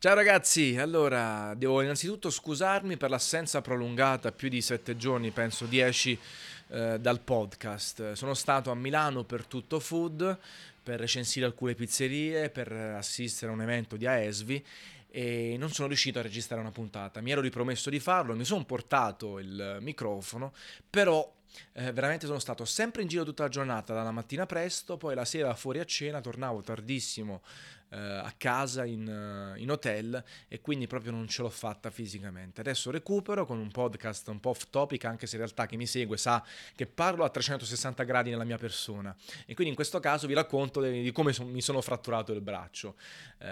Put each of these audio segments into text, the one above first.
Ciao ragazzi, allora devo innanzitutto scusarmi per l'assenza prolungata, più di sette giorni, penso dieci, eh, dal podcast. Sono stato a Milano per tutto food, per recensire alcune pizzerie, per assistere a un evento di AESVI e non sono riuscito a registrare una puntata. Mi ero ripromesso di farlo, mi sono portato il microfono, però eh, veramente sono stato sempre in giro tutta la giornata, dalla mattina presto, poi la sera fuori a cena, tornavo tardissimo eh, a casa in, eh, in, hotel e quindi proprio non ce l'ho fatta fisicamente. Adesso recupero con un podcast un po' off topic, anche se in realtà chi mi segue sa che parlo a 360 gradi nella mia persona e quindi in questo caso vi racconto di, di come son, mi sono fratturato il braccio eh,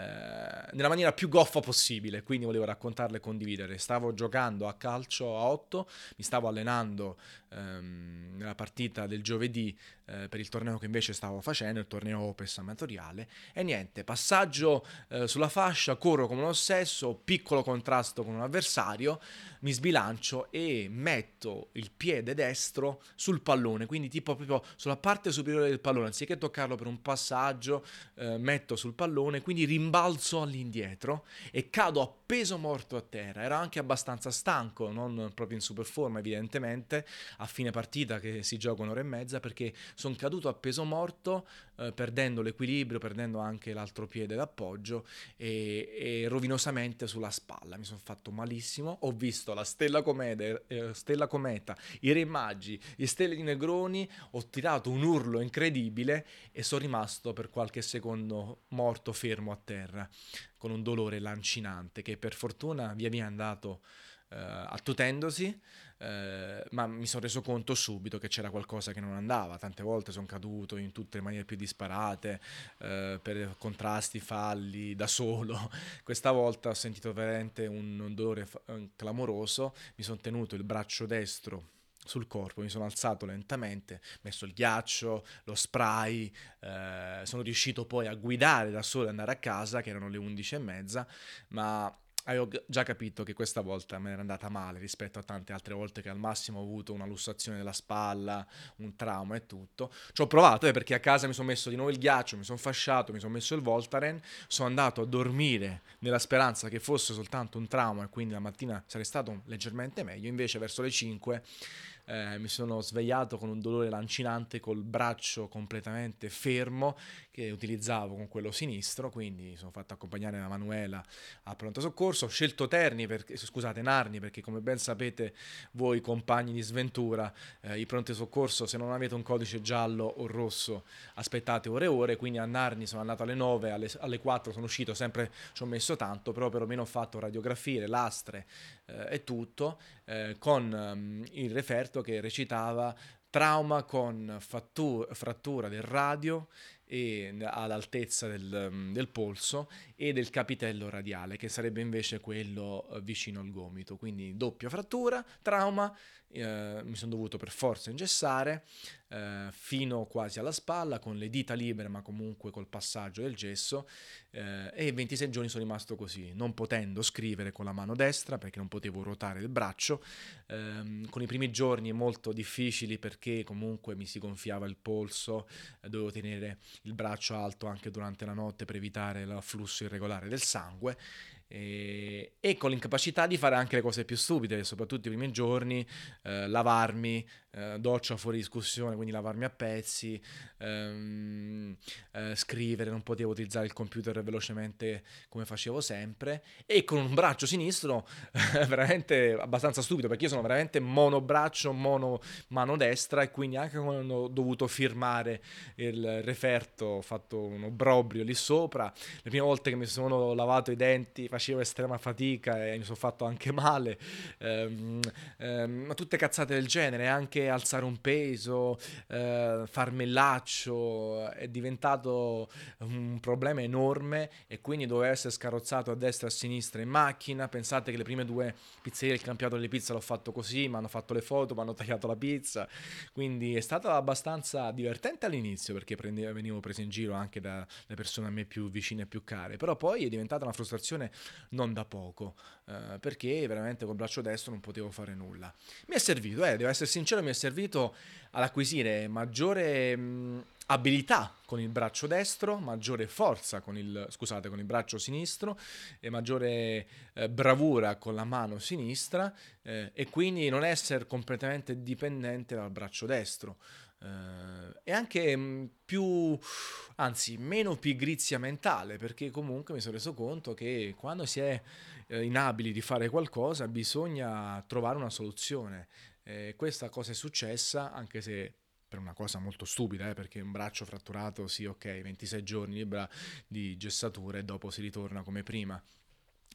nella maniera più goffa possibile, quindi volevo raccontarle e condividere. Stavo giocando a calcio a 8, mi stavo allenando ehm, nella partita del giovedì eh, per il torneo che invece stavo facendo, il torneo Opes amatoriale e niente, passaggio eh, sulla fascia, corro come un ossesso, piccolo contrasto con un avversario, mi sbilancio e metto il piede destro sul pallone, quindi tipo proprio sulla parte superiore del pallone, anziché toccarlo per un passaggio, eh, metto sul pallone, quindi rimbalzo all'indietro e cado a peso morto a terra. Ero anche abbastanza stanco, non proprio in super forma evidentemente, a fine partita che si gioca un'ora e mezza perché sono caduto a peso morto, eh, perdendo l'equilibrio, perdendo anche l'altro piede d'appoggio e, e rovinosamente sulla spalla. Mi sono fatto malissimo, ho visto la stella cometa, eh, stella cometa i re magi, gli stelle di Negroni, ho tirato un urlo incredibile e sono rimasto per qualche secondo morto fermo a terra con un dolore lancinante che per fortuna via via è andato eh, attutendosi eh, ma mi sono reso conto subito che c'era qualcosa che non andava. Tante volte sono caduto in tutte le maniere più disparate, eh, per contrasti, falli, da solo. Questa volta ho sentito veramente un dolore fa- clamoroso, mi sono tenuto il braccio destro sul corpo, mi sono alzato lentamente, messo il ghiaccio, lo spray, eh, sono riuscito poi a guidare da solo e andare a casa, che erano le 11 e mezza, ma avevo già capito che questa volta me era andata male rispetto a tante altre volte che al massimo ho avuto una lussazione della spalla, un trauma e tutto. Ci ho provato eh, perché a casa mi sono messo di nuovo il ghiaccio, mi sono fasciato, mi sono messo il Voltaren, sono andato a dormire nella speranza che fosse soltanto un trauma e quindi la mattina sarei stato leggermente meglio, invece verso le 5 eh, mi sono svegliato con un dolore lancinante col braccio completamente fermo che utilizzavo con quello sinistro, quindi sono fatto accompagnare da Manuela a pronto soccorso. Ho scelto Terni, perché, scusate, Narni, perché come ben sapete voi compagni di sventura, eh, i pronti soccorso, se non avete un codice giallo o rosso, aspettate ore e ore, quindi a Narni sono andato alle 9, alle, alle 4 sono uscito, sempre ci ho messo tanto, però perlomeno ho fatto radiografie, lastre eh, e tutto, eh, con um, il referto che recitava trauma con fattura, frattura del radio e all'altezza del, del, polso e del capitello radiale, che sarebbe invece quello eh, vicino al gomito. Quindi doppia frattura, trauma, eh, mi sono dovuto per forza ingessare eh, fino quasi alla spalla con le dita libere ma comunque col passaggio del gesso eh, e 26 giorni sono rimasto così, non potendo scrivere con la mano destra perché non potevo ruotare il braccio, ehm, con i primi giorni molto difficili perché comunque mi si gonfiava il polso, eh, dovevo tenere il braccio alto anche durante la notte per evitare l'afflusso irregolare del sangue e, e, con l'incapacità di fare anche le cose più stupide, soprattutto i primi giorni, eh, lavarmi, eh, doccia fuori discussione, quindi lavarmi a pezzi, ehm, eh, scrivere, non potevo utilizzare il computer velocemente come facevo sempre e con un braccio sinistro veramente abbastanza stupido perché io sono veramente monobraccio, mono mano destra e quindi anche quando ho dovuto firmare il referto ho fatto un obbrobrio lì sopra, le prime volte che mi sono lavato i denti facevo estrema fatica e mi sono fatto anche male, ehm, ehm, tutte cazzate del genere, anche alzare un peso, eh, farmellaccio, è diventato un problema enorme e quindi doveva essere scarrozzato a destra e a sinistra in macchina. Pensate che le prime due pizzerie del campionato delle pizze l'ho fatto così, mi hanno fatto le foto, mi hanno tagliato la pizza, quindi è stato abbastanza divertente all'inizio perché prende, venivo preso in giro anche dalle persone a me più vicine e più care, però poi è diventata una frustrazione non da poco, eh, perché veramente col braccio destro non potevo fare nulla. Mi è servito, eh, devo essere sincero, mi è servito ad acquisire maggiore mh, abilità con il braccio destro, maggiore forza con il, scusate, con il braccio sinistro e maggiore eh, bravura con la mano sinistra eh, e quindi non essere completamente dipendente dal braccio destro. Uh, e anche mh, mm, più, anzi, meno pigrizia mentale, perché comunque mi sono reso conto che quando si è eh, inabili di fare qualcosa bisogna trovare una soluzione. Eh, questa cosa è successa, anche se per una cosa molto stupida, eh, perché un braccio fratturato, sì, ok, 26 giorni di, bra- di gessatura e dopo si ritorna come prima.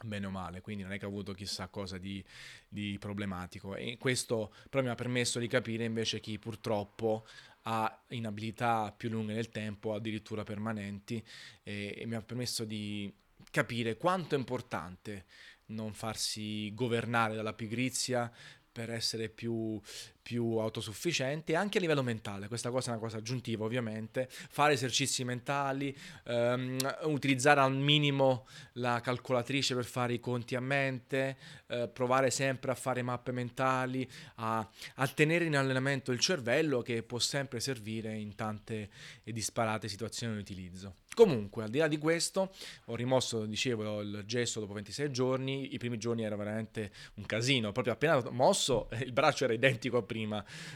Bene o male, quindi non è che ho avuto chissà cosa di, di, problematico. E questo però mi ha permesso di capire invece chi purtroppo ha inabilità più lunghe nel tempo, addirittura permanenti e, e mi ha permesso di capire quanto è importante non farsi governare dalla pigrizia per essere più, più autosufficienti anche a livello mentale, questa cosa è una cosa aggiuntiva ovviamente, fare esercizi mentali, ehm, utilizzare al minimo la calcolatrice per fare i conti a mente, eh, provare sempre a fare mappe mentali, a, a, tenere in allenamento il cervello che può sempre servire in tante e disparate situazioni di utilizzo. Comunque, al di là di questo, ho rimosso, dicevo, il gesso dopo 26 giorni. I primi giorni era veramente un casino. Proprio appena mosso, il braccio era identico a prima.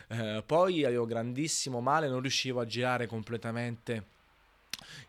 Eh, poi avevo grandissimo male, non riuscivo a girare completamente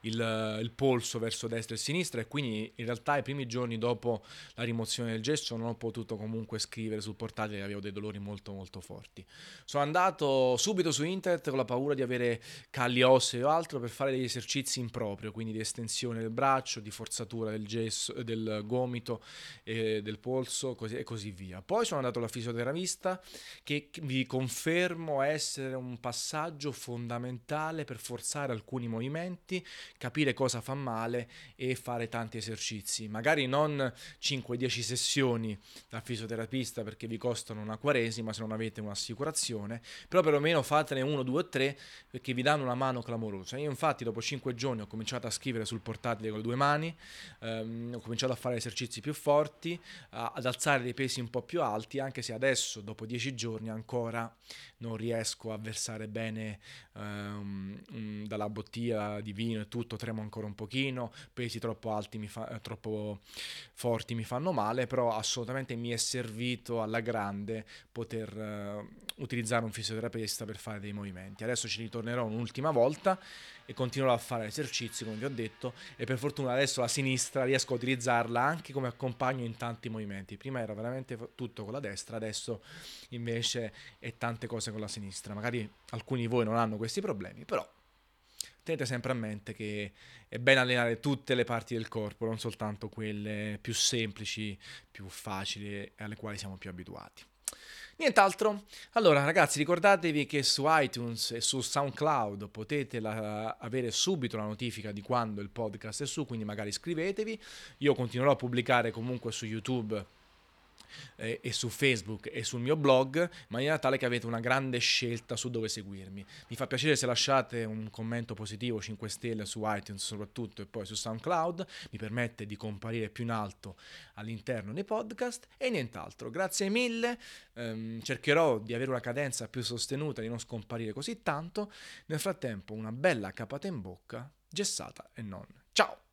il, il, polso verso destra e sinistra e quindi in realtà i primi giorni dopo la rimozione del gesso non ho potuto comunque scrivere sul portatile avevo dei dolori molto molto forti. Sono andato subito su internet con la paura di avere calli ossei o altro per fare degli esercizi in proprio quindi di estensione del braccio di forzatura del gesso del gomito e del polso così, e così via. Poi sono andato alla fisioterapista che vi confermo essere un passaggio fondamentale per forzare alcuni movimenti capire cosa fa male e fare tanti esercizi. Magari non 5-10 sessioni da fisioterapista perché vi costano una quaresima se non avete un'assicurazione, però perlomeno fatene 1, 2 o 3 perché vi danno una mano clamorosa. Io infatti dopo 5 giorni ho cominciato a scrivere sul portatile con le due mani, ehm, ho cominciato a fare esercizi più forti, a, ad alzare dei pesi un po' più alti, anche se adesso dopo 10 giorni ancora non riesco a versare bene ehm, dalla bottiglia di vino e tutto, tremo ancora un pochino, pesi troppo alti, mi fa, eh, troppo forti mi fanno male, però assolutamente mi è servito alla grande poter eh, utilizzare un fisioterapista per fare dei movimenti. Adesso ci ritornerò un'ultima volta e continuerò a fare esercizi come vi ho detto e per fortuna adesso la sinistra riesco a utilizzarla anche come accompagno in tanti movimenti. Prima era veramente tutto con la destra, adesso invece è tante cose con la sinistra. Magari alcuni di voi non hanno questi problemi, però tenete sempre a mente che è bene allenare tutte le parti del corpo, non soltanto quelle più semplici, più facili e alle quali siamo più abituati. Nient'altro. Allora, ragazzi, ricordatevi che su iTunes e su SoundCloud potete la, avere subito la notifica di quando il podcast è su, quindi magari iscrivetevi. Io continuerò a pubblicare comunque su YouTube eh, e su Facebook e sul mio blog, in maniera tale che avete una grande scelta su dove seguirmi. Mi fa piacere se lasciate un commento positivo 5 stelle su iTunes soprattutto e poi su SoundCloud, mi permette di comparire più in alto all'interno dei podcast e nient'altro. Grazie mille, ehm, cercherò di avere una cadenza più sostenuta, di non scomparire così tanto. Nel frattempo una bella capata in bocca, gessata e non. Ciao!